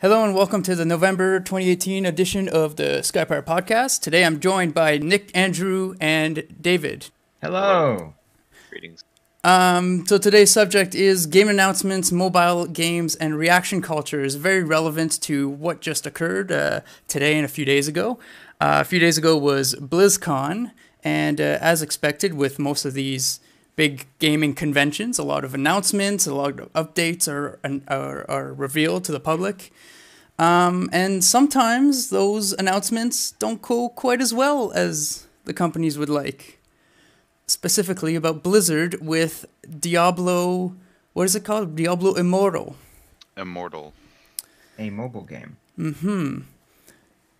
Hello and welcome to the November 2018 edition of the Skypire podcast. Today I'm joined by Nick, Andrew, and David. Hello. Greetings. Um, so today's subject is game announcements, mobile games, and reaction culture is very relevant to what just occurred uh, today and a few days ago. Uh, a few days ago was BlizzCon, and uh, as expected, with most of these big gaming conventions, a lot of announcements, a lot of updates are are, are revealed to the public. Um, and sometimes those announcements don't go quite as well as the companies would like. Specifically about Blizzard with Diablo, what is it called? Diablo Immortal. Immortal. A mobile game. Hmm.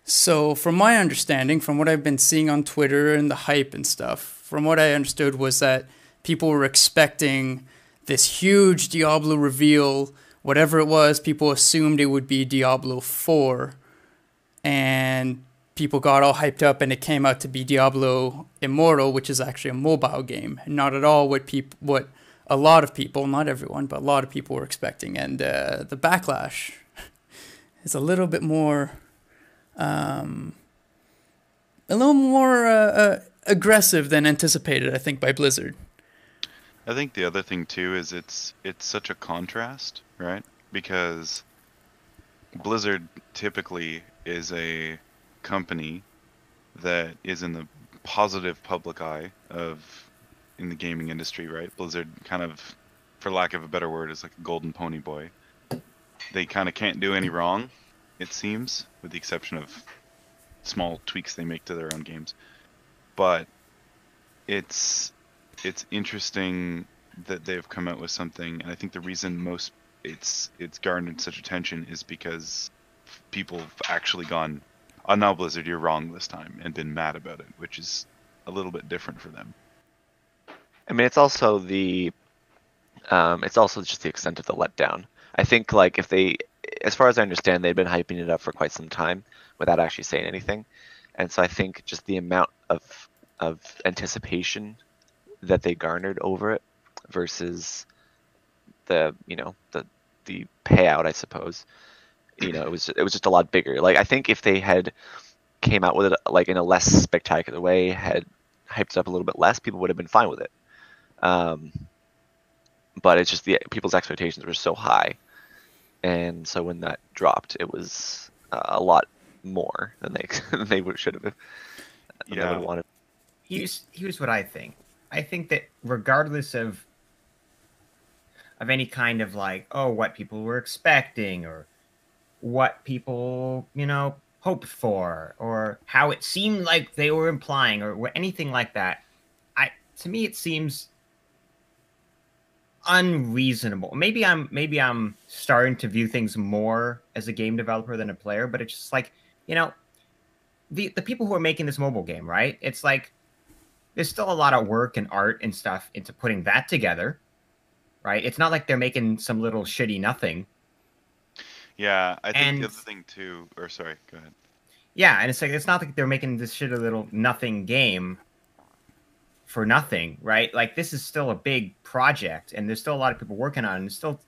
So, from my understanding, from what I've been seeing on Twitter and the hype and stuff, from what I understood was that people were expecting this huge Diablo reveal whatever it was, people assumed it would be Diablo 4. And people got all hyped up, and it came out to be Diablo Immortal, which is actually a mobile game, not at all what people what a lot of people, not everyone, but a lot of people were expecting. And uh, the backlash is a little bit more, um, a little more uh, uh, aggressive than anticipated, I think, by Blizzard. I think the other thing too is it's it's such a contrast, right? Because Blizzard typically is a company that is in the positive public eye of in the gaming industry, right? Blizzard kind of for lack of a better word is like a golden pony boy. They kind of can't do any wrong, it seems, with the exception of small tweaks they make to their own games. But it's it's interesting that they've come out with something, and I think the reason most it's it's garnered such attention is because people have actually gone, "Oh, now Blizzard, you're wrong this time," and been mad about it, which is a little bit different for them. I mean, it's also the, um, it's also just the extent of the letdown. I think like if they, as far as I understand, they've been hyping it up for quite some time without actually saying anything, and so I think just the amount of of anticipation that they garnered over it versus the you know the the payout I suppose. You know it was it was just a lot bigger. Like I think if they had came out with it like in a less spectacular way had hyped it up a little bit less people would have been fine with it. Um, but it's just the people's expectations were so high. And so when that dropped it was uh, a lot more than they than they should have than Yeah. they would wanted. Here's here's what I think. I think that regardless of of any kind of like, oh, what people were expecting or what people, you know, hoped for or how it seemed like they were implying or anything like that, I to me it seems unreasonable. Maybe I'm maybe I'm starting to view things more as a game developer than a player, but it's just like, you know, the the people who are making this mobile game, right? It's like there's still a lot of work and art and stuff into putting that together, right? It's not like they're making some little shitty nothing. Yeah, I think And- the other thing too, or sorry, go ahead. Yeah, and it's like it's not like they're making this shitty little nothing game for nothing, right? Like this is still a big project, and there's still a lot of people working on it. And still,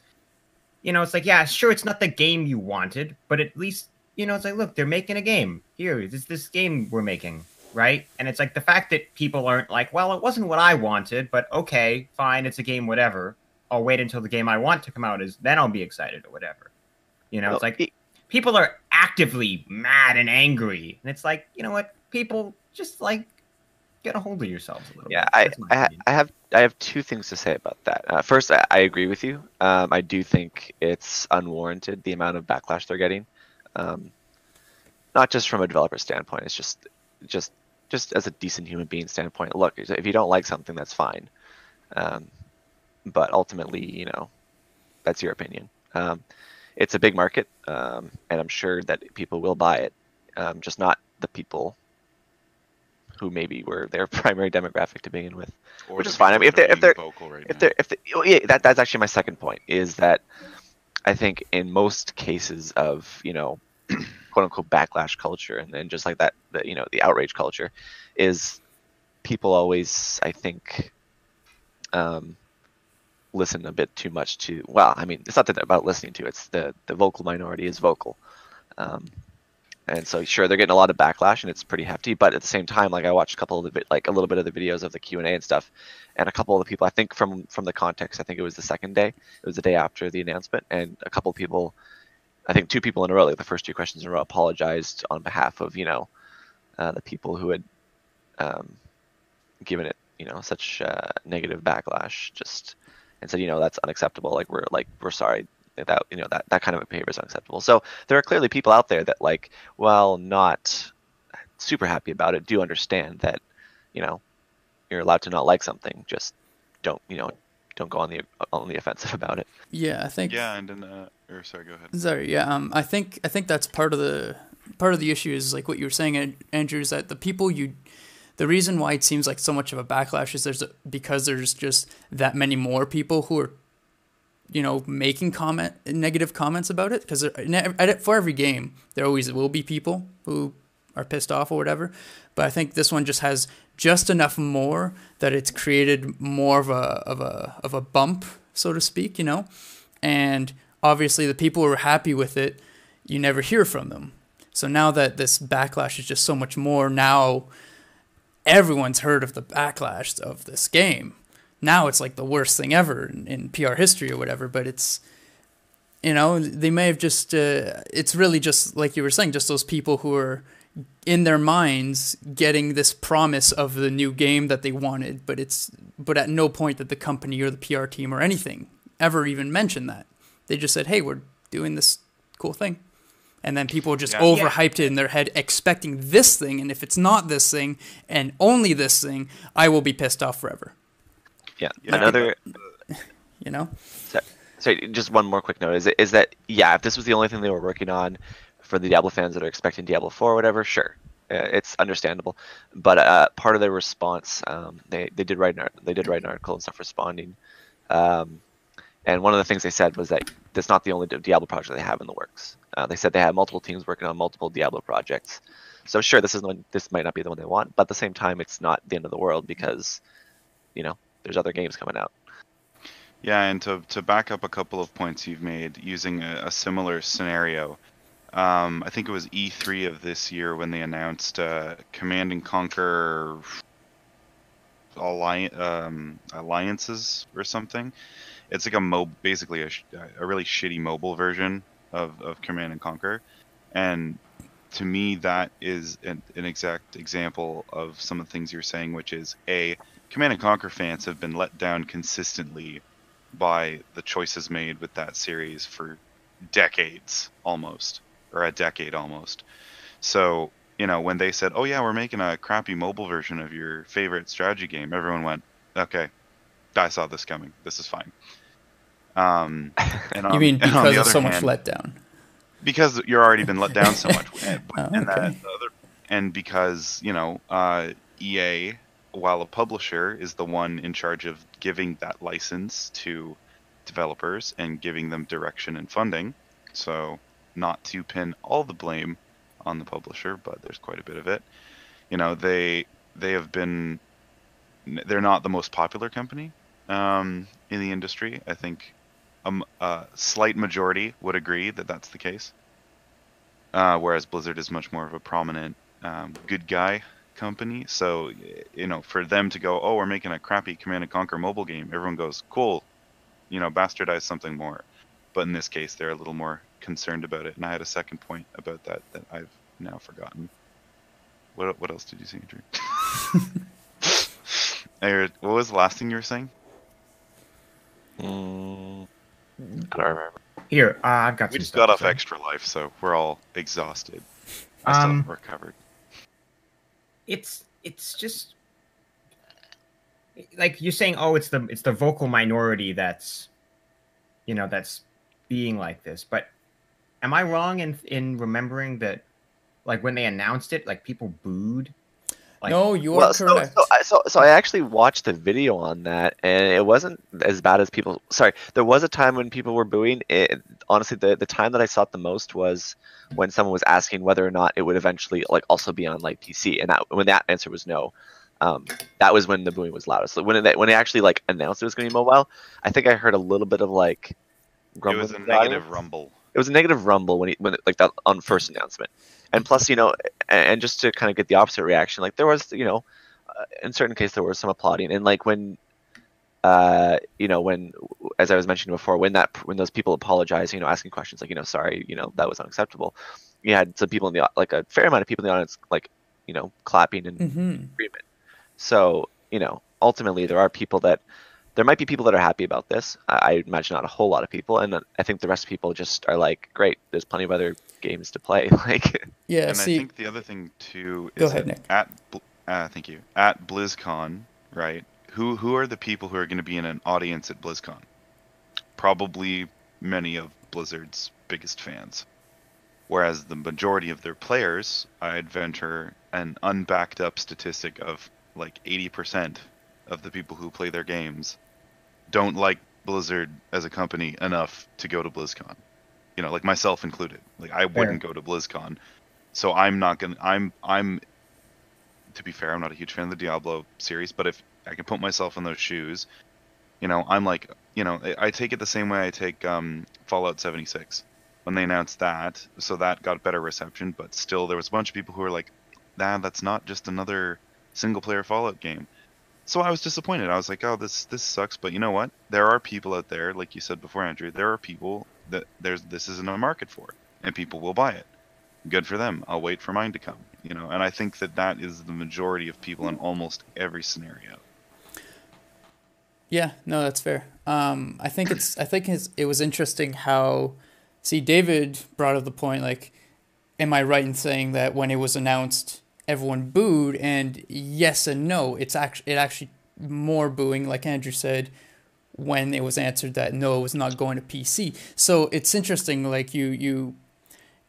you know, it's like yeah, sure, it's not the game you wanted, but at least you know, it's like look, they're making a game. Here, this this game we're making, right? And it's like the fact that people aren't like, well, it wasn't what I wanted, but okay, fine, it's a game, whatever. I'll wait until the game I want to come out is then I'll be excited or whatever. You know, it's like it- people are actively mad and angry, and it's like, you know what? People just like get a hold of yourselves a little Yeah, bit. I, I. I have I have two things to say about that. Uh, first, I, I agree with you. Um, I do think it's unwarranted the amount of backlash they're getting, um, not just from a developer standpoint. It's just just just as a decent human being standpoint. Look, if you don't like something, that's fine, um, but ultimately, you know, that's your opinion. Um, it's a big market, um, and I'm sure that people will buy it. Um, just not the people who maybe were their primary demographic to begin with. Or Which is fine. I mean, if they're- if they're- vocal right if now. they're if they, oh, yeah, that that's actually my second point is that I think in most cases of you know quote unquote backlash culture and then just like that the you know the outrage culture is people always I think um listen a bit too much to. Well, I mean, it's not that about listening to. It's the the vocal minority is vocal. Um, and so sure they're getting a lot of backlash and it's pretty hefty but at the same time like i watched a couple of the like a little bit of the videos of the q&a and stuff and a couple of the people i think from from the context i think it was the second day it was the day after the announcement and a couple of people i think two people in a row like the first two questions in a row apologized on behalf of you know uh, the people who had um, given it you know such uh, negative backlash just and said you know that's unacceptable like we're like we're sorry that you know that that kind of behavior is unacceptable. So there are clearly people out there that like, while not super happy about it, do understand that you know you're allowed to not like something. Just don't you know don't go on the on the offensive about it. Yeah, I think. Yeah, and then uh, or sorry, go ahead. Sorry, yeah. Um, I think I think that's part of the part of the issue is like what you were saying, Andrew, is that the people you the reason why it seems like so much of a backlash is there's a, because there's just that many more people who are you know, making comment negative comments about it because for every game there always will be people who are pissed off or whatever. But I think this one just has just enough more that it's created more of a of a of a bump, so to speak, you know. And obviously, the people who are happy with it, you never hear from them. So now that this backlash is just so much more, now everyone's heard of the backlash of this game now it's like the worst thing ever in, in PR history or whatever. But it's you know they may have just uh, it's really just like you were saying, just those people who are in their minds getting this promise of the new game that they wanted, but it's but at no point that the company or the PR team or anything ever even mentioned that. They just said, "Hey, we're doing this cool thing." And then people just yeah. overhyped it in their head, expecting this thing. And if it's not this thing and only this thing, I will be pissed off forever. Yeah. yeah. Another. You know. Sorry, sorry, just one more quick note is is that yeah, if this was the only thing they were working on for the Diablo fans that are expecting Diablo 4 or whatever, sure, uh, it's understandable. But uh, part of their response, um, they they did write an they did write an article and stuff responding. Um, and one of the things they said was that that's not the only Diablo project they have in the works. Uh, they said they have multiple teams working on multiple Diablo projects. So sure, this is one, this might not be the one they want, but at the same time, it's not the end of the world because, you know, there's other games coming out. Yeah, and to to back up a couple of points you've made using a, a similar scenario, um, I think it was E3 of this year when they announced uh, Command and Conquer alliance, um, alliances or something. It's like a mo basically a, a really shitty mobile version of, of Command and Conquer, and to me that is an, an exact example of some of the things you're saying, which is a Command and Conquer fans have been let down consistently by the choices made with that series for decades almost, or a decade almost. So, you know, when they said, "Oh yeah, we're making a crappy mobile version of your favorite strategy game," everyone went, "Okay, I saw this coming. This is fine." Um, and on, you mean because of so hand, much letdown? Because you're already been let down so much, and, oh, okay. that other, and because you know, uh, EA while a publisher is the one in charge of giving that license to developers and giving them direction and funding. So, not to pin all the blame on the publisher, but there's quite a bit of it. You know, they they have been they're not the most popular company um, in the industry. I think a, a, slight majority would agree that that's the case. Uh, whereas Blizzard is much more of a prominent um, good guy company. So, you know, for them to go, oh, we're making a crappy Command and Conquer mobile game, everyone goes, cool, you know, bastardize something more. But in this case, they're a little more concerned about it. And I had a second point about that that I've now forgotten. What what else did you say, Drew? what was the last thing you were saying? Mm, I don't remember. Here, uh, I've got. We just got off extra life, so we're all exhausted. I still um, haven't recovered it's it's just like you're saying oh it's the it's the vocal minority that's you know that's being like this but am i wrong in in remembering that like when they announced it like people booed like, no, you are well, correct. So, so, so, so, I actually watched the video on that, and it wasn't as bad as people. Sorry, there was a time when people were booing. It, honestly, the the time that I saw it the most was when someone was asking whether or not it would eventually like also be on like PC, and that when that answer was no. um, that was when the booing was loudest. So when it, when they actually like announced it was going to be mobile, I think I heard a little bit of like It grumbling. was a in the audience. negative rumble. It was a negative rumble when he when like that on first announcement, and plus you know, and, just to kind of get the opposite reaction, like there was you know, uh, in certain cases there was some applauding, and like when, uh, you know, when as I was mentioning before, when that when those people apologize, you know, asking questions like you know, sorry, you know, that was unacceptable. You had some people in the like a fair amount of people in the audience like you know clapping and hmm agreement. So, you know, ultimately there are people that there might be people that are happy about this. I, I imagine not a whole lot of people, and I think the rest of people just are like, great, there's plenty of other games to play. Like, Yeah. and see, I think the other thing too Go ahead, Nick. at uh, thank you at BlizzCon, right? Who who are the people who are going to be in an audience at BlizzCon? Probably many of Blizzard's biggest fans. Whereas the majority of their players, I'd venture an unbacked up statistic of like 80% of the people who play their games don't like Blizzard as a company enough to go to BlizzCon. You know, like myself included. Like I wouldn't go to BlizzCon. So I'm not going to I'm I'm to be fair, I'm not a huge fan of the Diablo series, but if I can put myself in those shoes, you know, I'm like, you know, I, take it the same way I take um, Fallout 76 when they announced that. So that got better reception, but still, there was a bunch of people who were like, "Nah, that's not just another single-player Fallout game." So I was disappointed. I was like, "Oh, this this sucks." But you know what? There are people out there, like you said before, Andrew. There are people that there's this isn't a market for, it, and people will buy it. Good for them. I'll wait for mine to come. You know, and I think that that is the majority of people in almost every scenario. Yeah, no, that's fair. Um, I think it's I think it's, it was interesting how see David brought up the point like, am I right in saying that when it was announced everyone booed and yes and no, it's actually it actually more booing like Andrew said when it was answered that no, it was not going to PC. So it's interesting like you you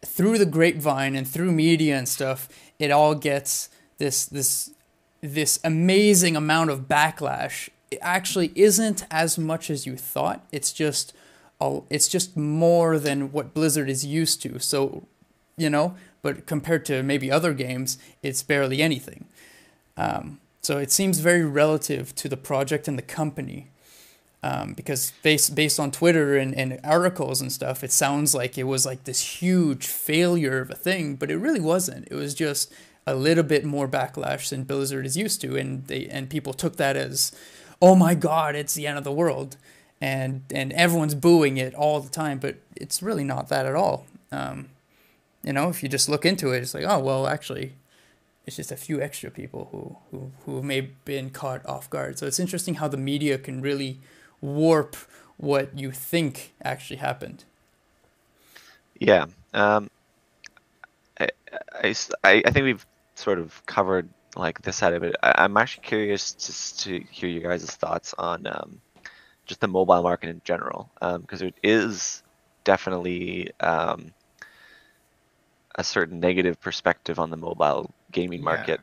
through the grapevine and through media and stuff, it all gets this this this amazing amount of backlash. It actually isn't as much as you thought. It's just it's just more than what Blizzard is used to. So, you know, but compared to maybe other games, it's barely anything. Um, so it seems very relative to the project and the company. Um, because based based on Twitter and, and articles and stuff, it sounds like it was like this huge failure of a thing, but it really wasn't. It was just a little bit more backlash than Blizzard is used to, and they and people took that as, oh my god, it's the end of the world, and and everyone's booing it all the time, but it's really not that at all. Um, you know, if you just look into it, it's like, oh well, actually, it's just a few extra people who who who may have been caught off guard. So it's interesting how the media can really warp what you think actually happened. yeah. Um, I, I I- think we've sort of covered like this side of it. I, I'm actually curious just to hear you guys' thoughts on um, just the mobile market in general, because it is definitely um, a certain negative perspective on the mobile gaming Yeah. market,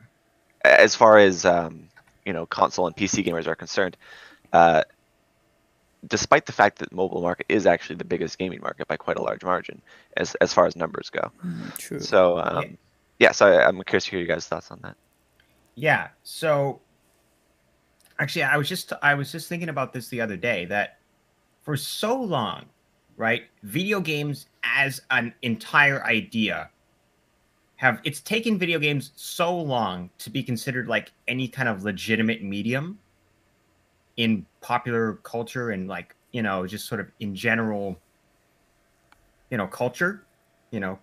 as far as um, you know, console and PC gamers are concerned. Uh, despite the fact that the mobile market is actually the biggest gaming market by quite a large margin, as as far as numbers go. True. So um, yeah, so I, I'm curious to hear you guys' thoughts on that. Yeah. So actually I was just I was just thinking about this the other day that for so long, right? Video games as an entire idea have it's taken video games so long to be considered like any kind of legitimate medium in popular culture and like, you know, just sort of in general you know, culture, you know.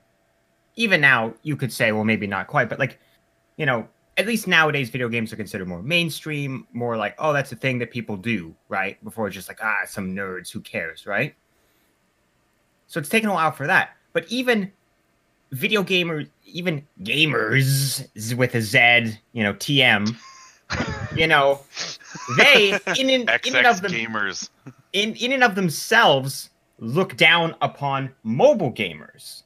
Even now you could say well maybe not quite, but like you know, at least nowadays video games are considered more mainstream more like oh that's a thing that people do right? Before it's just like ah some nerds who cares right? So it's taken a while for that. But even video gamers even gamers with a z you know tm you know they in, in, in and of them gamers. in, in and of themselves look down upon mobile gamers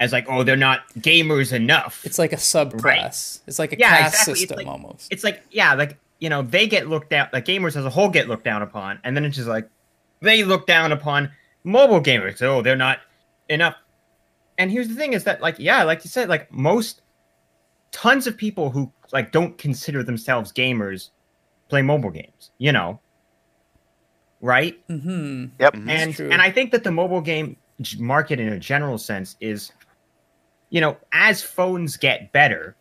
as like oh they're not gamers enough it's like a sub subclass. It's like a Yeah, caste exactly. It's system like- almost. it's like yeah like you know they get looked down like gamers as a whole get looked down upon and then it's just like they look down upon mobile gamers oh they're not enough and here's the thing is that like yeah like you said like most tons of people who like don't consider themselves gamers play mobile games. You know, right? Mm-hmm. Yep. Mhm. and and I think that the mobile game market in a general sense is, you know, as phones get better,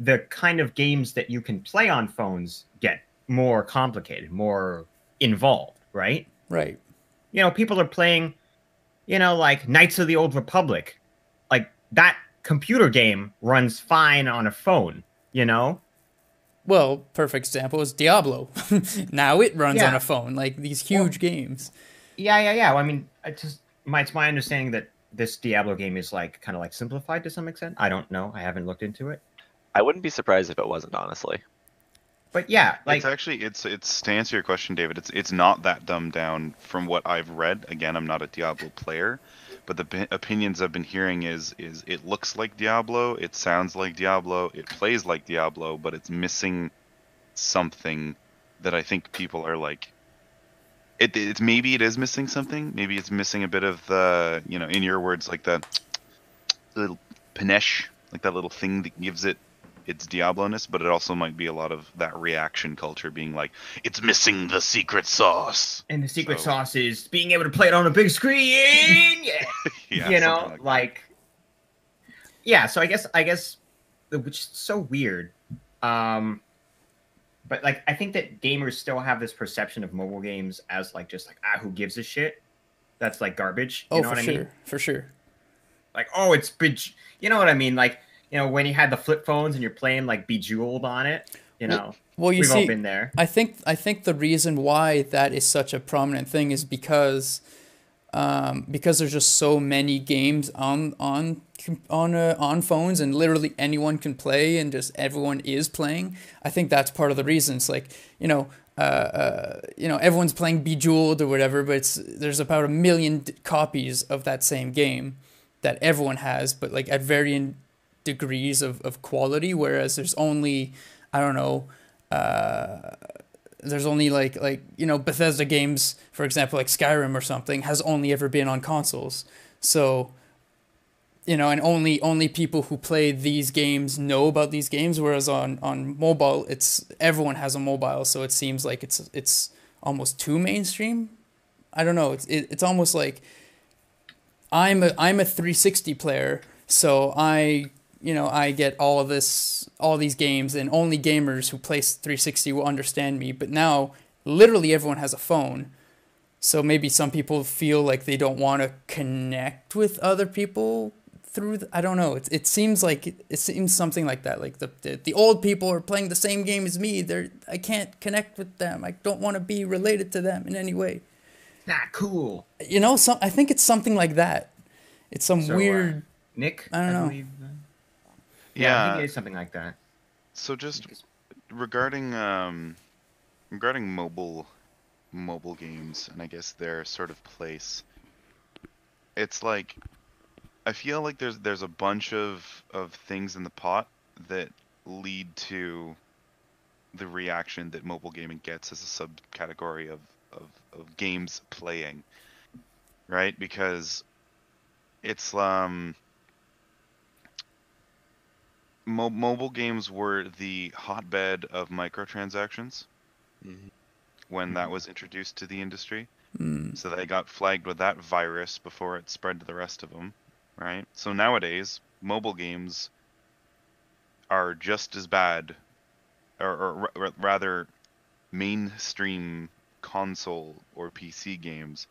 the kind of games that you can play on phones get more complicated, more involved, right? Right. You know, people are playing, you know, like Knights of the Old Republic, like that computer game runs fine on a phone. You know, Well, perfect example is Diablo. now it runs on a phone, like these huge games. Yeah, yeah, yeah. Well, I mean, I just my it's my understanding that this Diablo game is like kind of like simplified to some extent. I don't know. I haven't looked into it. I wouldn't be surprised if it wasn't, honestly. But yeah, like it's actually it's it's to answer your question, David. It's it's not that dumbed down from what I've read. Again, I'm not a Diablo player, but the opinions I've been hearing is is it looks like Diablo, it sounds like Diablo, it plays like Diablo, but it's missing something that I think people are like. It, it's maybe it is missing something. Maybe it's missing a bit of the you know, in your words, like the little panache, like that little thing that gives it its Diablo-ness, but it also might be a lot of that reaction culture being like, it's missing the secret sauce. and the secret So- sauce is being able to play it on a big screen. Yeah. Yeah, you know, like like, yeah. So I guess I guess which is so weird. Um, but like I think that gamers still have this perception of mobile games as like just like ah who gives a shit. That's like garbage. You Oh, know for what I sure, mean? for sure. like oh it's bej- you know what i mean like you know when you had the flip phones and you're playing like bejeweled on it you know Well, you we've all see, been there I think I think the reason why that is such a prominent thing is because um, because there's just so many games on on on uh, on phones and literally anyone can play and just everyone is playing. I think that's part of the reason. It's like you know. Uh, uh, you know, everyone's playing Bejeweled or whatever, but it's there's about a million copies of that same game that everyone has, but like at varying degrees of, of quality. Whereas there's only, I don't know, uh, there's only like like you know Bethesda games, for example, like Skyrim or something, has only ever been on consoles. So, you know, and only only people who play these games know about these games. Whereas on on mobile, it's everyone has a mobile, so it seems like it's it's almost too mainstream. I don't know. It's it, it's almost like I'm a I'm a 360 player, so I you know I get all of this all these games, and only gamers who play 360 will understand me. But now, literally everyone has a phone, so maybe some people feel like they don't want to connect with other people through. The, I don't know. It it seems like it seems something like that. Like the, the the old people are playing the same game as me. They're I can't connect with them. I don't want to be related to them in any way not cool you know some i think it's something like that it's some So, uh, weird nick I don't know. believe, Yeah. I think it is something like that So just regarding um, regarding mobile mobile games and I guess their sort of place, it's like I feel like there's there's a bunch of of things in the pot that lead to the reaction that mobile gaming gets as a subcategory of, of, of games playing right because it's um mo- mobile games were the hotbed of microtransactions when that was introduced to the industry. mm, So they got flagged with that virus before it spread to the rest of them, right? So nowadays, mobile games are just as bad, or, or ra- rather, mainstream console or PC games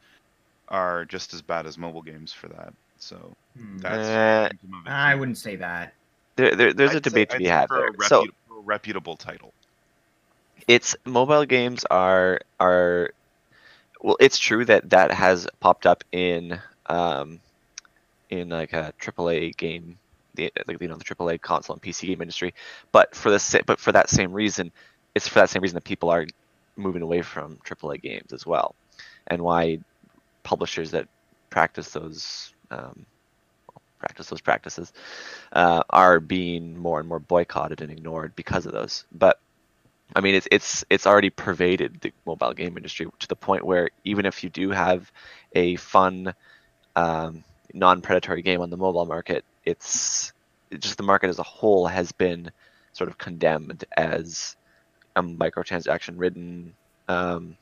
are just as bad as mobile games for that. So Hmm. that's Uh, it i wouldn't say that There, there, there's a I'd say- debate to I'd be had there. A So a reputable title. it's mobile games are are well it's true that that has popped up in um in like a AAA game the like you know the AAA console and PC game industry but for the but for that same reason it's for that same reason that people are moving away from AAA games as well and why publishers that practice those um, practice those practices uh, are being more and more boycotted and ignored because of those but I mean, it's it's it's already pervaded the mobile game industry to the point where even if you do have a fun, um, non-predatory game on the mobile market, it's it just the market as a whole has been sort of condemned as a microtransaction ridden um,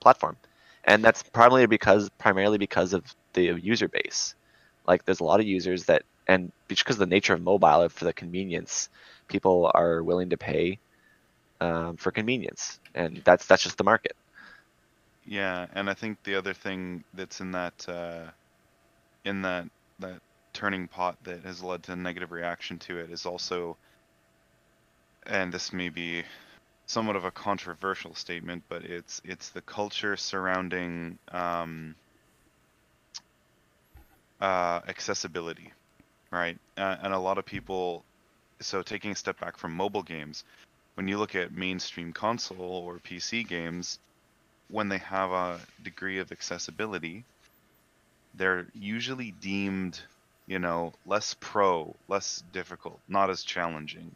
platform, and that's primarily because primarily because of the user base. Like there's a lot of users that, and because of the nature of mobile, for the convenience, people are willing to pay um, for convenience, and that's that's just the market. Yeah, and I think the other thing that's in that uh, in that that turning pot that has led to a negative reaction to it is also, and this may be somewhat of a controversial statement, but it's it's the culture surrounding um, uh, accessibility, right? Uh, and a lot of people, so taking a step back from mobile games, when you look at mainstream console or PC games, when they have a degree of accessibility, they're usually deemed, you know, less pro, less difficult, not as challenging,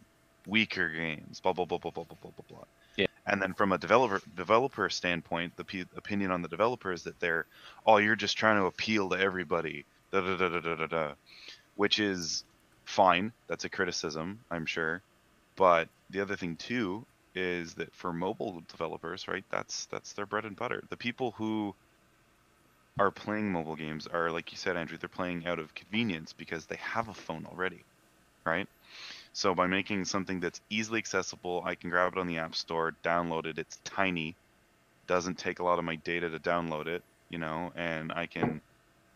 weaker games, blah blah blah blah blah blah blah blah blah. Yeah. And then from a developer developer standpoint, the p- opinion on the developer is that they're, oh, you're just trying to appeal to everybody, da da da da da da da, which is fine. That's a criticism, I'm sure. But the other thing too is that for mobile developers, right? That's that's their bread and butter. The people who are playing mobile games are like you said, Andrew, they're playing out of convenience because they have a phone already, right? So by making something that's easily accessible, I can grab it on the App Store, download it. It's tiny, doesn't take a lot of my data to download it, you know, and I can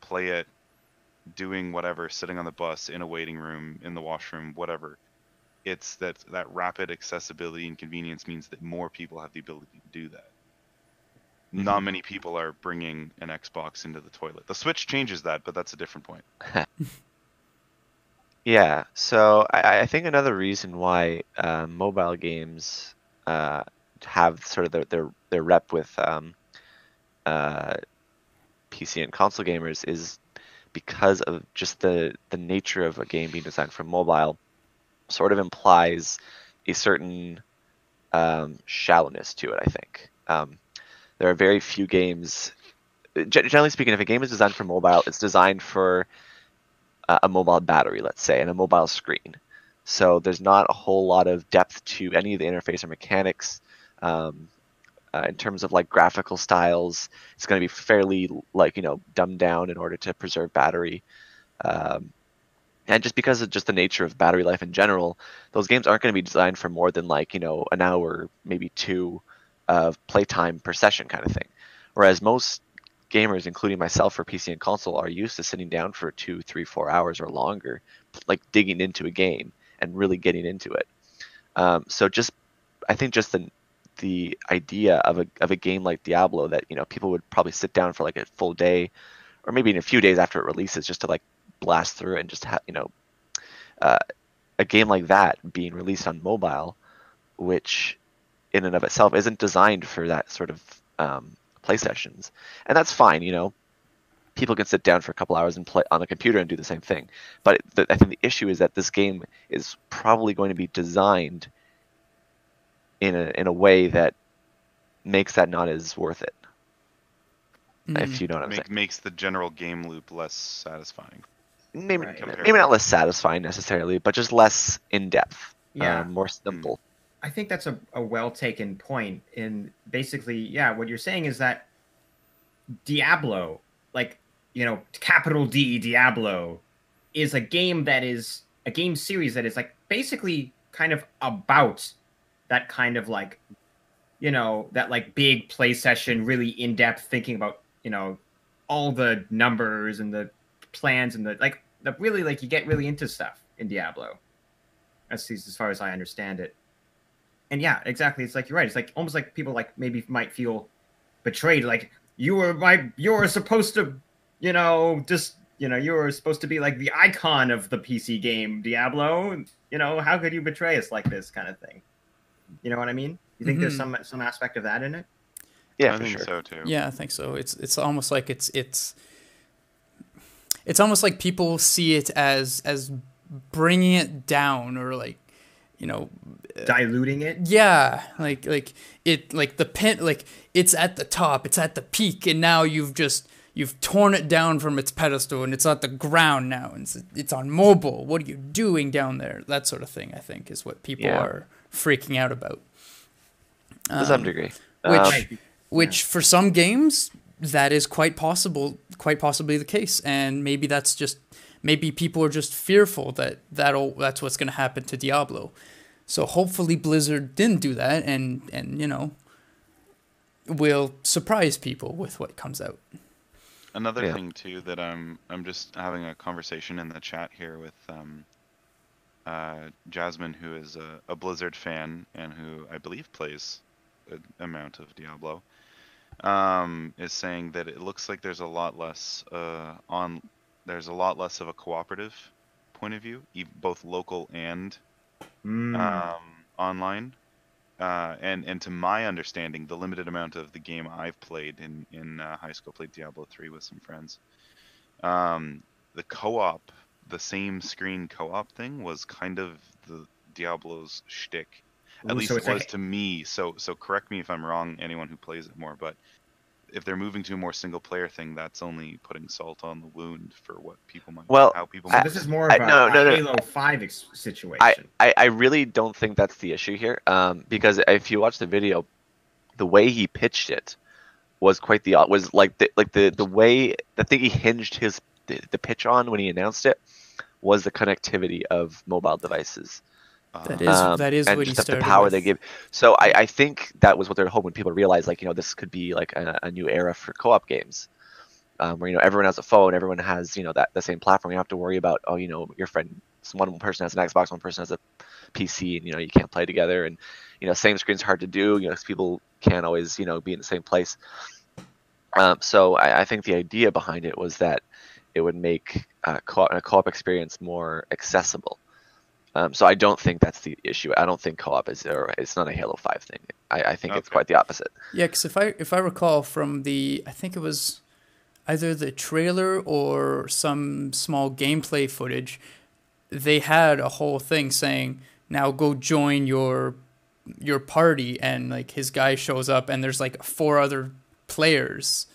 play it doing whatever, sitting on the bus, in a waiting room, in the washroom, whatever it's that that rapid accessibility and convenience means that more people have the ability to do that. Mm-hmm. Not many people are bringing an Xbox into the toilet. The Switch changes that, but that's a different point. Yeah, so I, I think another reason why uh, mobile games uh, have sort of their their, their rep with um, uh, PC and console gamers is because of just the the nature of a game being designed for mobile sort of implies a certain um, shallowness to it. I think um, there are very few games. Generally speaking, if a game is designed for mobile, it's designed for a mobile battery, let's say, and a mobile screen. So there's not a whole lot of depth to any of the interface or mechanics. Um, uh, in terms of like graphical styles, it's going to be fairly like you know dumbed down in order to preserve battery. Um, and just because of just the nature of battery life in general, those games aren't going to be designed for more than like you know an hour, maybe two of playtime per session kind of thing. Whereas most gamers, including myself for PC and console, are used to sitting down for two, three, four hours or longer, like digging into a game and really getting into it. Um, so just, I think just the the idea of a of a game like Diablo that you know people would probably sit down for like a full day, or maybe in a few days after it releases, just to like blast through and just have you know uh, a game like that being released on mobile, which in and of itself isn't designed for that sort of um, play sessions, and that's fine. You know, people can sit down for a couple hours and play on the computer and do the same thing. But the, I think the issue is that this game is probably going to be designed in a in a way that makes that not as worth it. Mm. If you know what I'm Make, saying. makes the general game loop less satisfying. maybe Right. maybe not less satisfying necessarily, but just less in depth. Yeah. um, more simple. I think that's a, a well taken point. In basically, yeah, what you're saying is that Diablo, like, you know, capital D Diablo, is a game that is a game series that is like basically kind of about that kind of like, you know, that like big play session, really in depth thinking about, you know, all the numbers and the plans and the like, the really like you get really into stuff in Diablo. As as far as I understand it and yeah, exactly. It's like you're right. It's like almost like people like maybe might feel betrayed. Like you were my, you were supposed to, you know, just you know, you were supposed to be like the icon of the PC game Diablo. You know, how could you betray us like this kind of thing? You know what I mean? You think there's Mhm. some some aspect of that in it? Yeah, I for think sure. so too. Yeah, I think so. It's it's almost like it's it's it's almost like people see it as as bringing it down or like you know Diluting it. yeah like like it like the pin like it's at the top it's at the peak and now you've just you've torn it down from its pedestal and it's at the ground now and it's, it's on mobile. What are you doing down there? That sort of thing, I think, is what people Yeah. are freaking out about. to some Um, degree. which- Um, Right. which for some games that is quite possible quite possibly the case and maybe that's just maybe people are just fearful that that'll that's what's going to happen to Diablo so hopefully Blizzard didn't do that and and you know will surprise people with what comes out Another Yeah. thing too that I'm I'm just having a conversation in the chat here with um, uh, Jasmine, who is a, a Blizzard fan and who I believe plays an amount of Diablo, um, is saying that it looks like there's a lot less uh, on there's a lot less of a cooperative point of view, e- both local and Mm. um, online. Uh, and and to my understanding, the limited amount of the game I've played in in uh, high school, played Diablo three with some friends. Um, the co-op, the same screen co-op thing was kind of the Diablo's shtick. At Ooh, least so it it's a- was to me. So so correct me if I'm wrong, anyone who plays it more. But if they're moving to a more single player thing, that's only putting salt on the wound for what people might. Well, how people So might. this is more of I- a, no, a no, no. Halo Five ex- situation. I, I, I really don't think that's the issue here. Um, because if you watch the video, the way he pitched it was quite the was like the like the the way the thing he hinged his the, the pitch on when he announced it was the connectivity of mobile devices. That is um, that is and what he just the started power with. they give. So I, I think that was what they're hoping people realize, like you know, this could be like a, a new era for co-op games, um, where you know everyone has a phone, everyone has you know that the same platform. You don't have to worry about oh you know your friend, one person has an Xbox, one person has a PC, and you know you can't play together, and you know same screen's hard to do. You know 'cause people can't always you know be in the same place. Um, so I, I think the idea behind it was that it would make uh, co- a co-op experience more accessible. Um, so I don't think that's the issue. I don't think co-op is or it's not a Halo Five thing. I, I think it's quite the opposite. Yeah, because if I if I recall from the I think it was either the trailer or some small gameplay footage, they had a whole thing saying now go join your your party and like his guy shows up and there's like four other players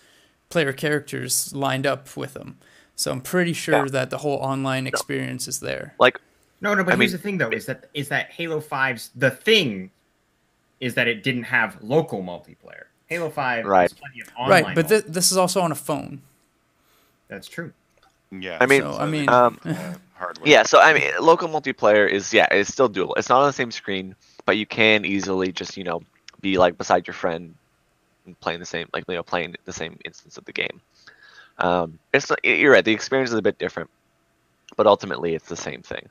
player characters lined up with him. So I'm pretty sure Yeah. that the whole online experience is there. Like no, no, but I here's mean- the thing though: is that is that Halo 5's the thing is that it didn't have local multiplayer. Halo Five Right. has plenty of online. Right, but th- this is also on a phone. that's true. yeah. I mean- So, I mean- Um, hardware. yeah, so I mean, local multiplayer is yeah, it's still doable. It's not on the same screen, but you can easily just you know be like beside your friend and playing the same like you know playing the same instance of the game. Um, it's not- you're right. The experience is a bit different, but ultimately it's the same thing,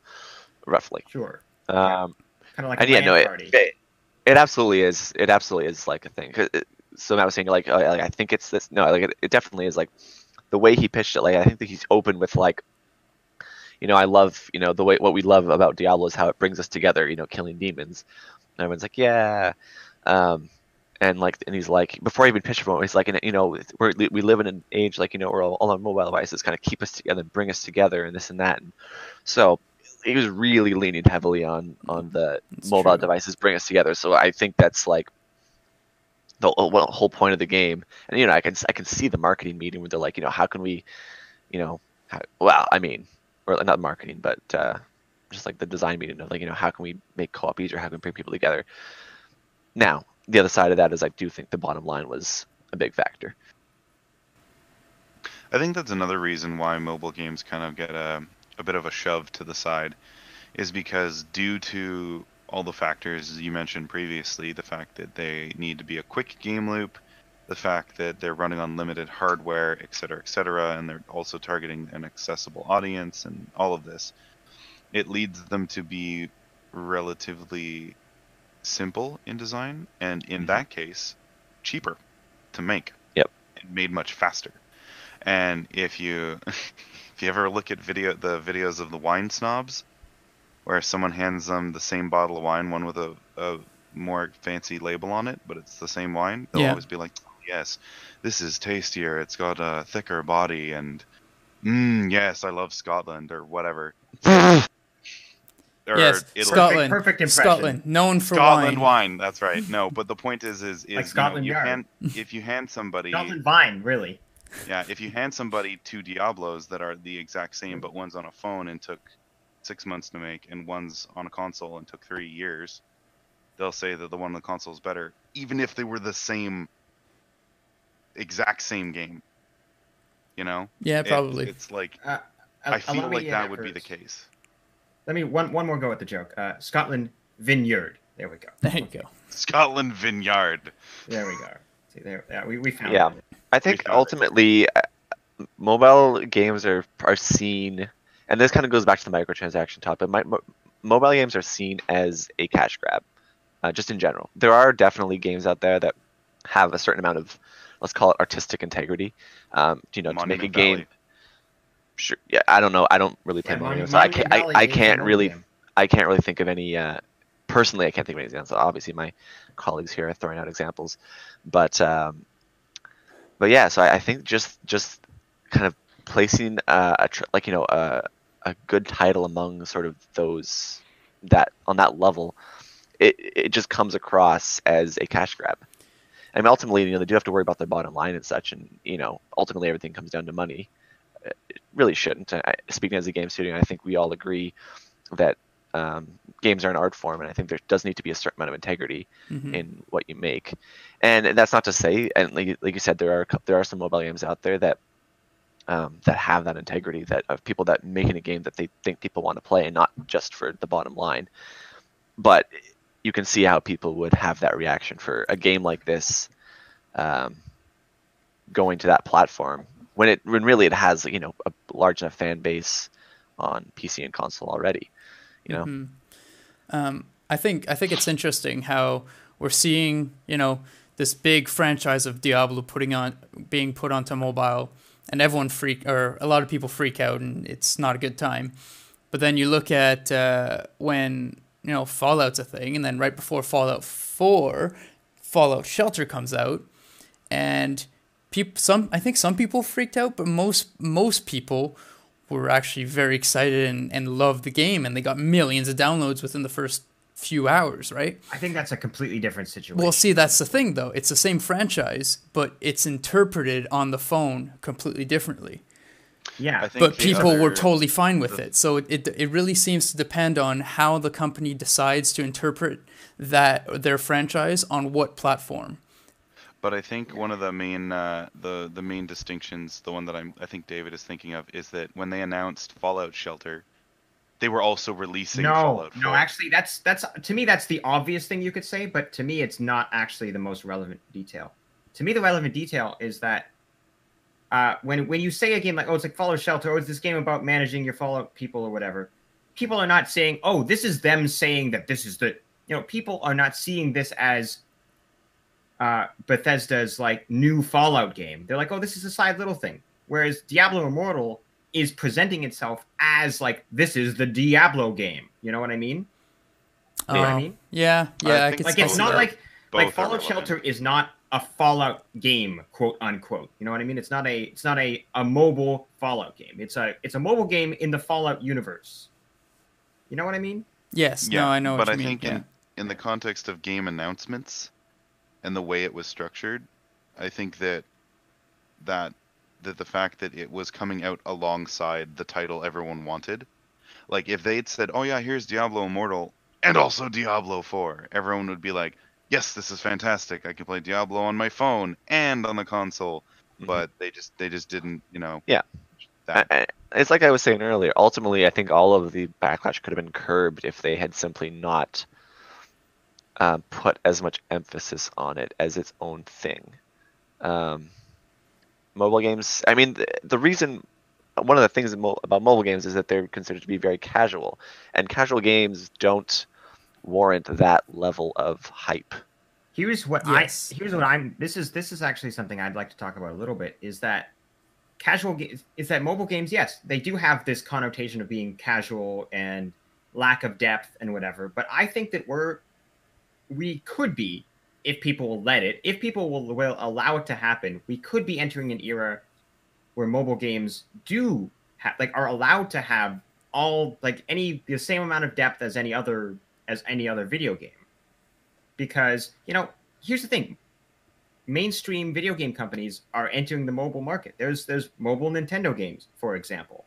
roughly. Sure. Um, Kind of like and yeah, no, it, party. it, it absolutely is. It absolutely is like a thing. it- so Matt was saying like, uh, like I think it's this. No, like it, it definitely is like the way he pitched it. Like I think that he's open with like, you know, I love you know the way what we love about Diablo is how it brings us together. You know, killing demons. And everyone's like, yeah. Um, and like, and he's like, before he even pitched for it, he's like, and, you know, we're, we live in an age like, you know, where all, all our mobile devices kind of keep us together, bring us together, and this and that. And so he was really leaning heavily on on the That's mobile true. devices bring us together. So I think that's like the whole whole point of the game. And you know, I can I can see the marketing meeting where they're like, you know, how can we, you know, how, well, I mean, or not marketing, but uh, just like the design meeting of like, you know, how can we make co-op easier? How can we bring people together? Now, the other side of that is I do think the bottom line was a big factor. I think that's another reason why mobile games kind of get a, a bit of a shove to the side, is because due to all the factors you mentioned previously, the fact that they need to be a quick game loop, the fact that they're running on limited hardware, et cetera, et cetera, and they're also targeting an accessible audience and all of this, it leads them to be relatively simple in design, and in Mhm. that case, cheaper to make. Yep. And made much faster. And if you if you ever look at video the videos of the wine snobs, where someone hands them the same bottle of wine, one with a, a more fancy label on it, but it's the same wine, they'll Yeah. always be like, "Oh, "Yes, this is tastier. It's got a thicker body, and mm, yes, I love Scotland or whatever." Or yes, it'll- Scotland. perfect impression. Scotland, known for Scotland wine. wine. That's right. No, but the point is, is, is Like you know, you Yard. hand, if you hand somebody, Scotland Vine, really. Yeah, if you hand somebody two Diablos that are the exact same, but one's on a phone and took six months to make, and one's on a console and took three years, they'll say that the one on the console is better, even if they were the same, exact same game. You know? Yeah, It- probably. it's like Uh, I uh, feel like that at would be the case. Let me one one more go at the joke. Uh, Scotland Vineyard. There we go. there you go. Scotland Vineyard. There we go. See there. Yeah, we, we found Yeah. it. I think found it. ultimately, uh, mobile games are are seen, and this kind of goes back to the microtransaction topic. My, mo- mobile games are seen as a cash grab, uh, just in general. There are definitely games out there that have a certain amount of, let's call it artistic integrity. Um, you know, to make a Monument game. Sure. Yeah, I don't know. I don't really play Yeah, Monu- games, so I can't. I, I can't really. game. I can't really think of any. Uh, personally, I can't think of any examples. Obviously, my colleagues here are throwing out examples, but um, but yeah. So I, I think just just kind of placing uh, a tr- like you know a a good title among sort of those that on that level, it it just comes across as a cash grab. I mean, ultimately, you know, they do have to worry about their bottom line and such, and you know, ultimately everything comes down to money. It really shouldn't. I, speaking as a game studio, I think we all agree that um, games are an art form, and I think there does need to be a certain amount of integrity Mhm. in what you make. And that's not to say, and like, like you said, there are there are some mobile games out there that um, that have that integrity, that of people that making a game that they think people want to play, and not just for the bottom line. But you can see how people would have that reaction for a game like this um, going to that platform when it when really it has you know a large enough fan base on PC and console already. You know, Mhm. Um, I think I think it's interesting how we're seeing you know this big franchise of Diablo putting on being put onto mobile, and everyone freak or a lot of people freak out, and it's not a good time. But then you look at uh, when you know Fallout's a thing, and then right before Fallout Four, Fallout Shelter comes out, and people some I think some people freaked out, but most most people were actually very excited and, and loved the game and they got millions of downloads within the first few hours, right? I think that's a completely different situation. Well, see, that's the thing though. It's the same franchise, but it's interpreted on the phone completely differently. yeah, I think But the people were totally fine with the- it. So it, it it really seems to depend on how the company decides to interpret that their franchise on what platform. But I think one of the main uh, the the main distinctions, the one that I'm I think David is thinking of, is that when they announced Fallout Shelter, they were also releasing no, Fallout 4. no. Actually, that's that's to me that's the obvious thing you could say, but to me it's not actually the most relevant detail. To me, the relevant detail is that uh, when when you say a game like oh it's like Fallout Shelter, oh it's this game about managing your Fallout people or whatever, people are not saying oh this is them saying that this is the you know people are not seeing this as uh, Bethesda's like new Fallout game. They're like oh this is a side little thing. Whereas Diablo Immortal is presenting itself as like this is the Diablo game. You know what I mean? You know what I Oh, mean? Yeah, yeah, I, think could Like it's not like like Fallout. Shelter is not a Fallout game, quote unquote. You know what I mean? It's not a it's not a, a mobile Fallout game. It's a it's a mobile game in the Fallout universe. You know what I mean? Yes, Yeah, no, I know but what I mean. think yeah. in, in the context of game announcements and the way it was structured, I think that that that the fact that it was coming out alongside the title everyone wanted, like if they'd said, "Oh yeah, here's Diablo Immortal and also Diablo 4," everyone would be like, "Yes, this is fantastic. I can play Diablo on my phone and on the console." Mhm. But they just they just didn't, you know. Yeah. That I- it's like I was saying earlier. Ultimately, I think all of the backlash could have been curbed if they had simply not uh, put as much emphasis on it as its own thing. Um, mobile games. I mean, the, the reason one of the things about mobile games is that they're considered to be very casual, and casual games don't warrant that level of hype. Here's what Yes. I here's what I'm this is this is actually something I'd like to talk about a little bit is that casual games is that mobile games yes they do have this connotation of being casual and lack of depth and whatever but I think that we're we could be if people will let it if people will, will allow it to happen we could be entering an era where mobile games do ha- like are allowed to have all like any the same amount of depth as any other as any other video game because you know here's the thing mainstream video game companies are entering the mobile market. There's there's mobile Nintendo games, for example.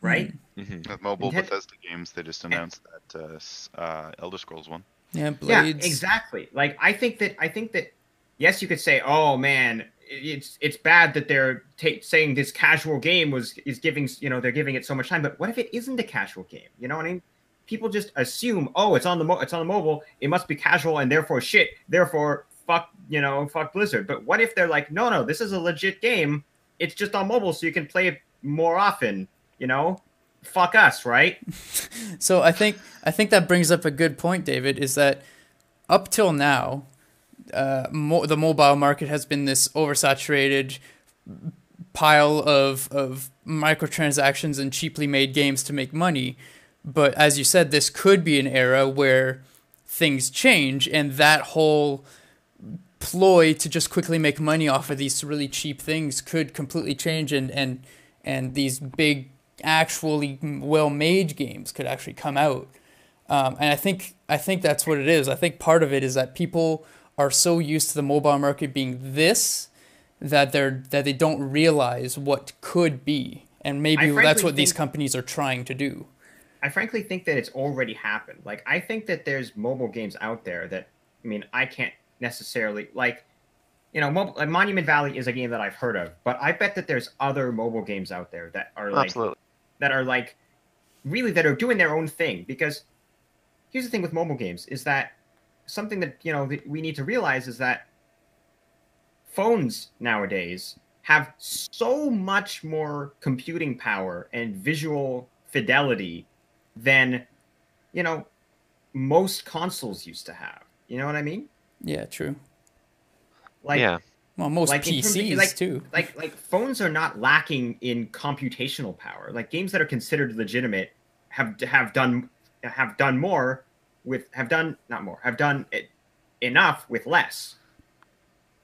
Right? Mhm. Mobile Intent- Bethesda games, they just announced that uh, uh, Elder Scrolls one. Yeah, Blades. Yeah, exactly. Like I think that I think that yes, you could say, "Oh man, it's it's bad that they're ta- saying this casual game was is giving you know they're giving it so much time." But what if it isn't a casual game? You know what I mean? People just assume, "Oh, it's on the mo- it's on the mobile, it must be casual, and therefore shit. Therefore, fuck you know, fuck Blizzard." But what if they're like, "No, no, this is a legit game. It's just on mobile, so you can play it more often." You know, fuck us, right? So I think I think that brings up a good point, David. Is that up till now, uh, mo- the mobile market has been this oversaturated pile of of microtransactions and cheaply made games to make money. But as you said, this could be an era where things change, and that whole ploy to just quickly make money off of these really cheap things could completely change, and and and these big actually well made games could actually come out. Um, and I think I think that's what it is. I think part of it is that people are so used to the mobile market being this that they're that they don't realize what could be, and maybe that's what these companies are trying to do. I frankly think that it's already happened. Like I think that there's mobile games out there that I mean I can't necessarily like you know mobile, like Monument Valley is a game that I've heard of, but I bet that there's other mobile games out there that are like Absolutely. That are like really that are doing their own thing because here's the thing with mobile games is that something that you know that we need to realize is that phones nowadays have so much more computing power and visual fidelity than you know most consoles used to have you know what i mean Yeah, true. like yeah. Well, most like in of- PCs like- too. like like phones are not lacking in computational power. Like games that are considered legitimate have have done have done more with have done not more have done it enough with less.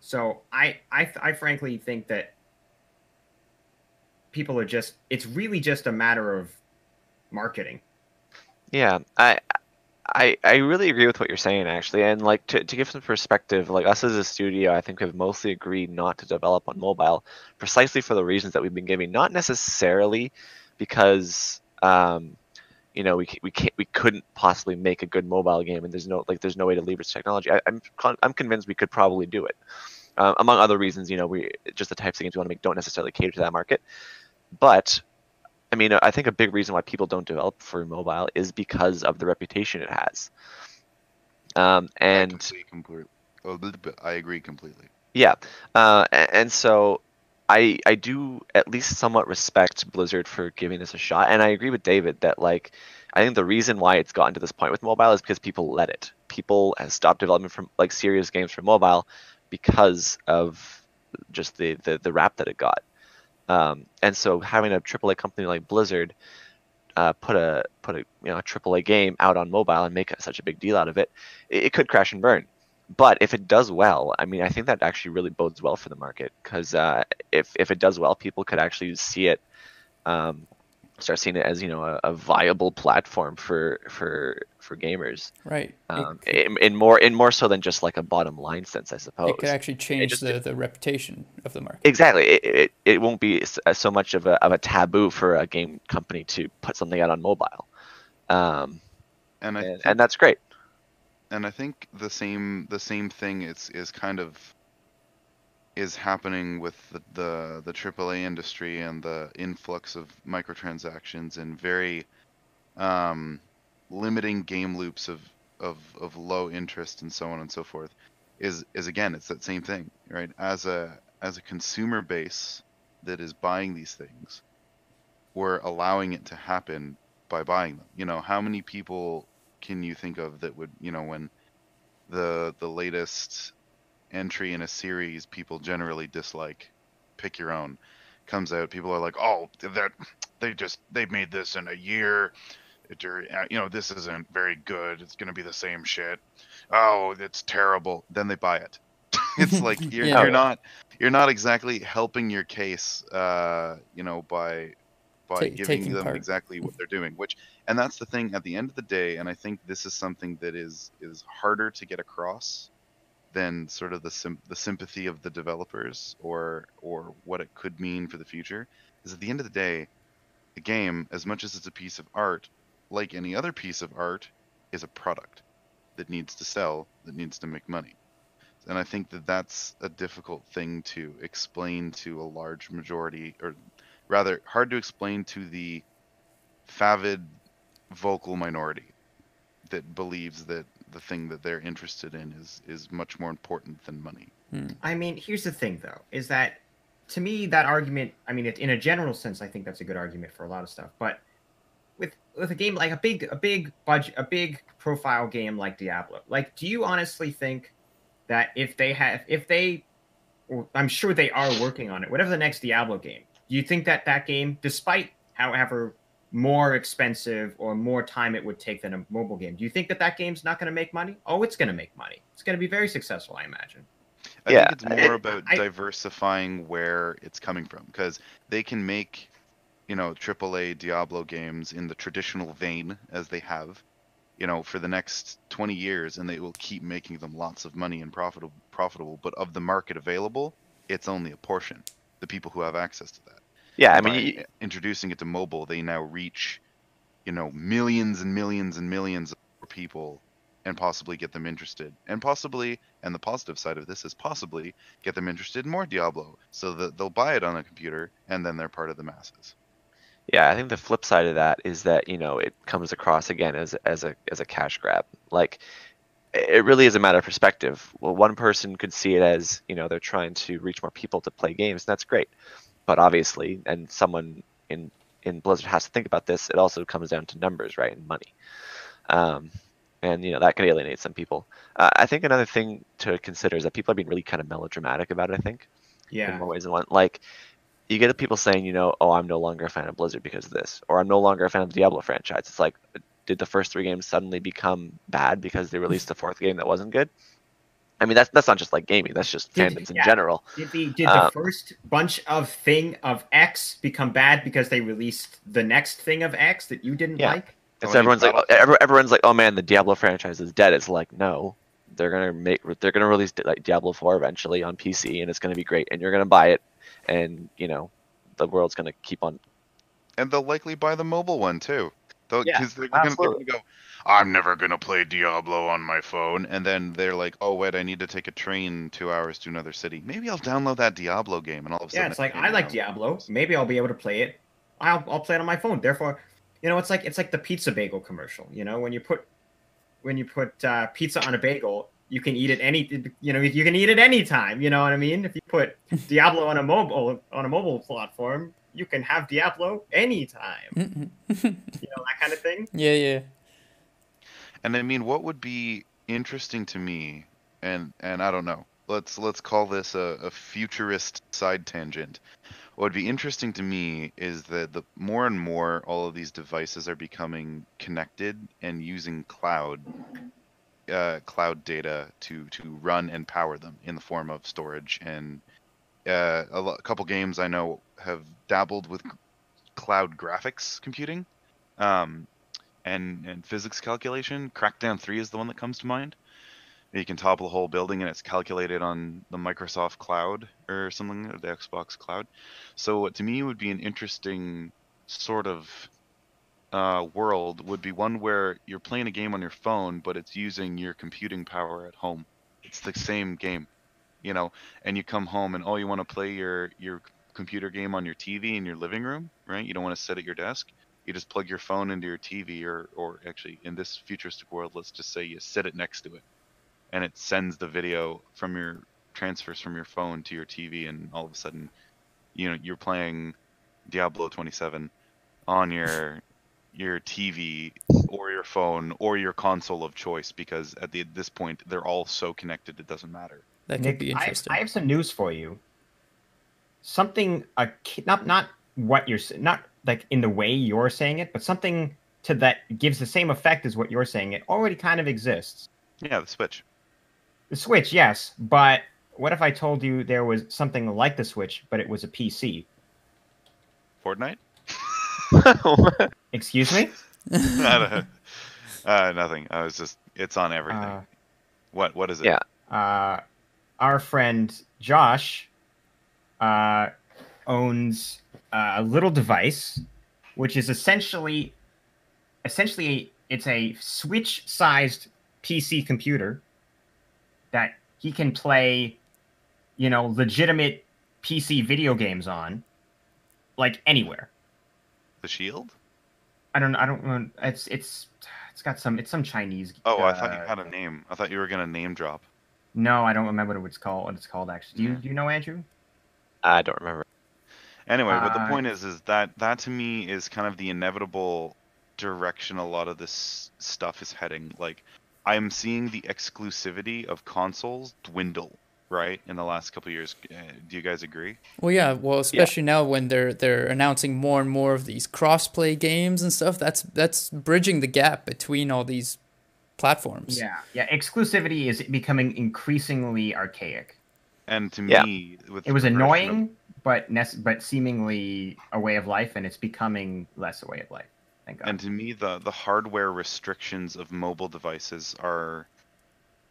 So I I I frankly think that people are just it's really just a matter of marketing. Yeah, I, I, I really agree with what you're saying actually, and like to, to give some perspective, like us as a studio, I think have mostly agreed not to develop on mobile, precisely for the reasons that we've been giving. Not necessarily because, um, you know, we we can't we couldn't possibly make a good mobile game, and there's no like there's no way to leverage technology. I, I'm con- I'm convinced we could probably do it. Um, among other reasons, you know, we just the types of games we want to make don't necessarily cater to that market, but I mean, I think a big reason why people don't develop for mobile is because of the reputation it has. Um, I and completely, oh, blah, blah, I agree completely. yeah, uh, and so I I do at least somewhat respect Blizzard for giving this a shot, and I agree with David that like I think the reason why it's gotten to this point with mobile is because people let it. People have stopped development from like serious games for mobile because of just the the, the rap that it got. Um, and so having a AAA company like Blizzard uh, put a put a you know a AAA game out on mobile and make such a big deal out of it, it, it could crash and burn. But if it does well, I mean, I think that actually really bodes well for the market because uh, if if it does well, people could actually see it, um, start seeing it as you know a, a viable platform for for for gamers. Right. It- Um, in, in more in more so than just like a bottom line sense, I suppose. it could actually change just- the, the reputation of the market. Exactly. It, it, it won't be uh, so much of a, of a taboo for a game company to put something out on mobile. Um, And I and, think, and that's great. and I think the same the same thing is is kind of is happening with the, the the AAA industry and the influx of microtransactions and very um, limiting game loops of, of of low interest and so on and so forth is is again it's that same thing right? As a as a consumer base that is buying these things we're allowing it to happen by buying them. You know how many people can you think of that would you know when the the latest entry in a series people generally dislike pick your own comes out people are like oh that they just they made this in a year uh, you know this isn't very good it's going to be the same shit oh it's terrible then they buy it it's like you're, Yeah. you're not you're not exactly helping your case uh you know by by giving them part. exactly what they're doing which and that's the thing at the end of the day and i think this is something that is is harder to get across than sort of the sim- the sympathy of the developers or or what it could mean for the future is at the end of the day, the game, as much as it's a piece of art, like any other piece of art, is a product that needs to sell, that needs to make money. And I think that that's a difficult thing to explain to a large majority, or rather, hard to explain to the favid vocal minority that believes that the thing that they're interested in is is much more important than money. Hmm. I mean, here's the thing, though, is that to me that argument. I mean, it, in a general sense, I think that's a good argument for a lot of stuff. But with with a game like a big a big budget a big profile game like Diablo, like, do you honestly think that if they have if they, I'm sure they are working on it, whatever the next Diablo game, do you think that that game, despite however more expensive or more time it would take than a mobile game, do you think that that game's not going to make money? Oh, it's going to make money. It's going to be very successful, I imagine. I Yeah, think it's more I- about I- diversifying where it's coming from because they can make, you know, AAA Diablo games in the traditional vein as they have, you know, for the next 20 years, and they will keep making them lots of money and profitable. Profitable, but of the market available, it's only a portion. The people who have access to that. Yeah, I mean, introducing it to mobile, they now reach, you know, millions and millions and millions of people and possibly get them interested. And possibly, and the positive side of this is possibly get them interested in more Diablo so that they'll buy it on a computer and then they're part of the masses. Yeah, I think the flip side of that is that you know it comes across again as as a as a cash grab. Like it really is a matter of perspective. Well, one person could see it as you know they're trying to reach more people to play games, and that's great. But obviously, and someone in in Blizzard has to think about this. It also comes down to numbers, right, and money. Um, and you know that can alienate some people. Uh, I think another thing to consider is that people are being really kind of melodramatic about it. I think yeah, in more ways than one. Like, you get the people saying, you know, oh, I'm no longer a fan of Blizzard because of this, or I'm no longer a fan of the Diablo franchise. It's like, did the first three games suddenly become bad because they released a fourth game that wasn't good? I mean, that's that's not just like gaming. That's just Did- fandoms in general. Did the did Uh, the first bunch of thing of X become bad because they released the next thing of X that you didn't Yeah. like? And so everyone's like, oh, everyone's like, oh man, the Diablo franchise is dead. It's like, no, they're gonna make, they're gonna release like Diablo 4 eventually on PC, and it's gonna be great, and you're gonna buy it, and you know, the world's gonna keep on And they'll likely buy the mobile one too. Because Yeah, they're going to go, I'm never going to play Diablo on my phone. And then they're like, oh, wait, I need to take a train two hours to another city. Maybe I'll download that Diablo game. And all of a sudden, Yeah, it's like I like now. Diablo. Maybe I'll be able to play it. I'll I'll play it on my phone. Therefore, you know, it's like it's like the pizza bagel commercial. You know, when you put when you put uh, pizza on a bagel, you can eat it any you know you can eat it anytime. You know what I mean? If you put Diablo on a mobile on a mobile platform, you can have Diablo anytime. You know that kind of thing. yeah, yeah. And I mean, what would be interesting to me, and and I don't know, let's let's call this a, a futurist side tangent. What would be interesting to me is that the more and more all of these devices are becoming connected and using cloud uh, cloud data to to run and power them in the form of storage and uh, a, lo- couple games I know have dabbled with cloud graphics computing. Um, and and physics calculation. Crackdown 3 is the one that comes to mind. You can topple a whole building and it's calculated on the Microsoft Cloud or something, or the Xbox Cloud. So to me would be an interesting sort of uh, world would be one where you're playing a game on your phone, but it's using your computing power at home. It's the same game, you know. And you come home and oh, you want to play your your computer game on your TV in your living room, right? You don't want to sit at your desk you just plug your phone into your TV, or or actually in this futuristic world, let's just say you sit it next to it, and it sends the video from your transfers from your phone to your TV, and all of a sudden, you know, you're playing Diablo 27 on your your TV or your phone or your console of choice because at the this point they're all so connected it doesn't matter. That could Nick, be I, interesting. I have some news for you. Something a not not what you're not like in the way you're saying it, but something to that gives the same effect as what you're saying. It already kind of exists. Yeah, the Switch. The Switch, yes, but what if I told you there was something like the Switch, but it was a PC? Fortnite? Excuse me. I don't know. uh, nothing. I was just it's on everything. Uh, what what is it? Yeah. uh, our friend Josh uh, owns uh, a little device, which is essentially, essentially, it's a Switch-sized PC computer that he can play, you know, legitimate PC video games on, like anywhere. The shield? I don't. I don't. know. It's it's it's got some. It's some Chinese. Oh, I thought you uh, had a name. I thought you were gonna name drop. No, I don't remember what it's called. What it's called actually. Do you Yeah. do you know Andrew? I don't remember. Anyway, but the Uh, point is, is that that to me is kind of the inevitable direction a lot of this stuff is heading. Like, I'm seeing the exclusivity of consoles dwindle, right, in the last couple of years. Uh, Do you guys agree? Well, yeah. Well, especially now when they're they're announcing more and more of these cross-play games and stuff. That's that's bridging the gap between all these platforms. Yeah, yeah. Exclusivity is becoming increasingly archaic. And to Yeah. me, with It was progression of- annoying, but nec- but seemingly a way of life, and it's becoming less a way of life. Thank God. And to me, the the hardware restrictions of mobile devices are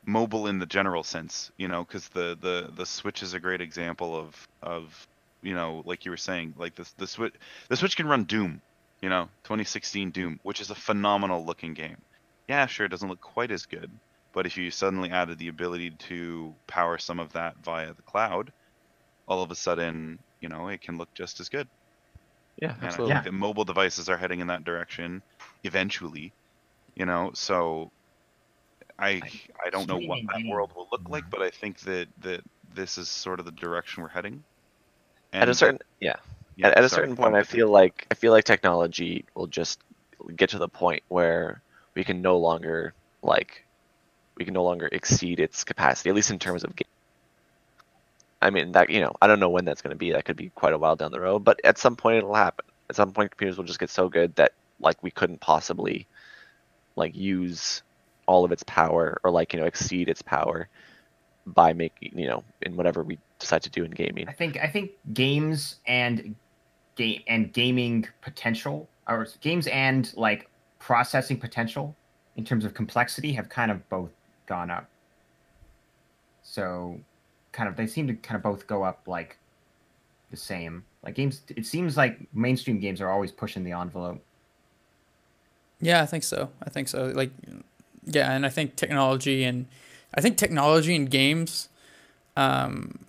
mobile in the general sense, you know, because the, the the Switch is a great example of of you know, like you were saying, like the the Switch the Switch can run Doom, you know, 2016 Doom, which is a phenomenal looking game. Yeah, sure, it doesn't look quite as good, but if you suddenly added the ability to power some of that via the cloud, all of a sudden, you know, it can look just as good. Yeah, And I absolutely. think that mobile devices are heading in that direction eventually. You know, so I I don't know what that world will look like, but I think that that this is sort of the direction we're heading. At a certain yeah, yeah, at, at a certain point, I feel like I feel like technology will just get to the point where we can no longer like we can no longer exceed its capacity, at least in terms of game. I mean that you know I don't know when that's going to be. That could be quite a while down the road, but at some point it'll happen. At some point, computers will just get so good that like we couldn't possibly like use all of its power or like you know exceed its power by making you know in whatever we decide to do in gaming. I think I think games and game and gaming potential, or games and like processing potential in terms of complexity have kind of both gone up. So, kind of they seem to kind of both go up like the same. Like games, it seems like mainstream games are always pushing the envelope. Yeah, I think so. I think so. Like, yeah, and I think technology and I think technology and games, um,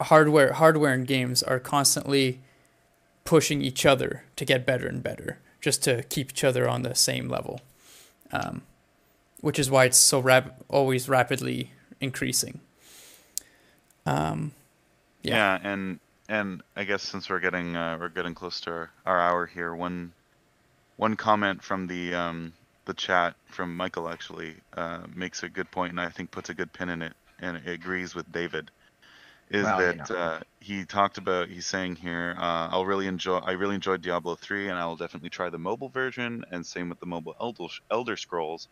hardware, hardware and games are constantly pushing each other to get better and better, just to keep each other on the same level. Um, which is why it's so rap- always rapidly increasing. Um, yeah. and and I guess since we're getting uh, we're getting close to our, our hour here, one one comment from the um the chat from Michael actually uh, makes a good point, and I think puts a good pin in it, and it agrees with David. Is Well, you that know. uh, he talked about? He's saying here, uh, I'll really enjoy. I really enjoyed Diablo 3, and I will definitely try the mobile version, and same with the mobile Elder, Elder Scrolls.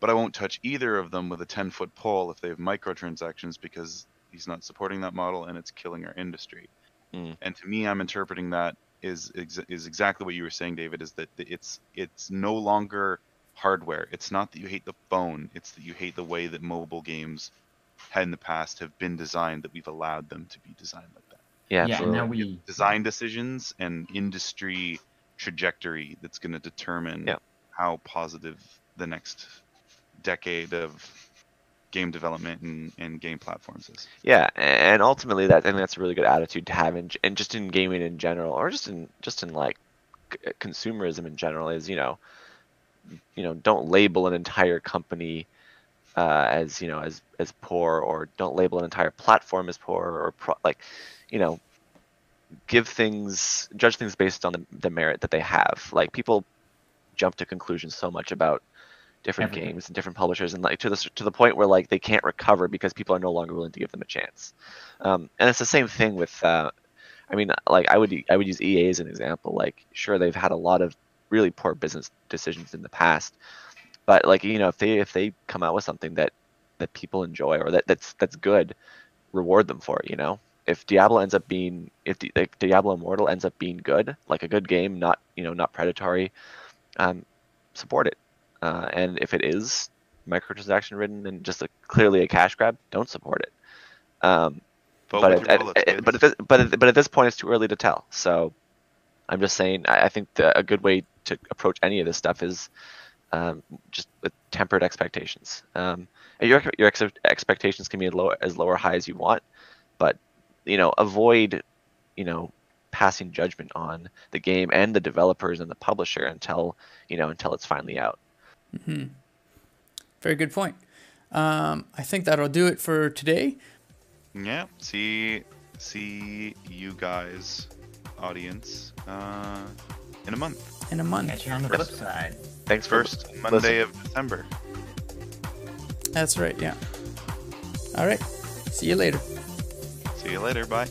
But I won't touch either of them with a 10 foot pole if they have microtransactions because he's not supporting that model, and it's killing our industry. Mm. And to me, I'm interpreting that is is exactly what you were saying, David. Is that it's it's no longer hardware. It's not that you hate the phone. It's that you hate the way that mobile games had in the past have been designed. That we've allowed them to be designed like that. Yeah, yeah, and now we Design decisions and industry trajectory that's going to determine Yeah. how positive the next decade of game development and, and game platforms is. Yeah, and ultimately, that I think that's a really good attitude to have, in, and just in gaming in general, or just in just in like consumerism in general, is you know, you know, don't label an entire company uh, as you know as as poor, or don't label an entire platform as poor, or pro- like, you know, give things judge things based on the, the merit that they have. Like people jump to conclusions so much about different Everything. games and different publishers and like to the to the point where like they can't recover because people are no longer willing to give them a chance um, and it's the same thing with uh, i mean like i would i would use ea as an example like sure they've had a lot of really poor business decisions in the past but like you know if they if they come out with something that that people enjoy or that that's that's good reward them for it you know if diablo ends up being if like diablo immortal ends up being good like a good game not you know not predatory um, support it uh, and if it is microtransaction ridden and just a, clearly a cash grab, don't support it. Um, but at, at- wallets, at- kids. but at this, but at, but at this point, it's too early to tell. So I'm just saying, I, I think the, a good way to approach any of this stuff is um, just with tempered expectations. Um, your your ex- expectations can be as low as low or high as you want, but you know, avoid you know passing judgment on the game and the developers and the publisher until you know until it's finally out. Hmm. Very good point. Um, I think that'll do it for today. Yeah. See see you guys, audience, uh, in a month. In a month. Catch you on the flip side. Thanks First listening. Monday of December. That's right. Yeah. All right. See you later. See you later. Bye.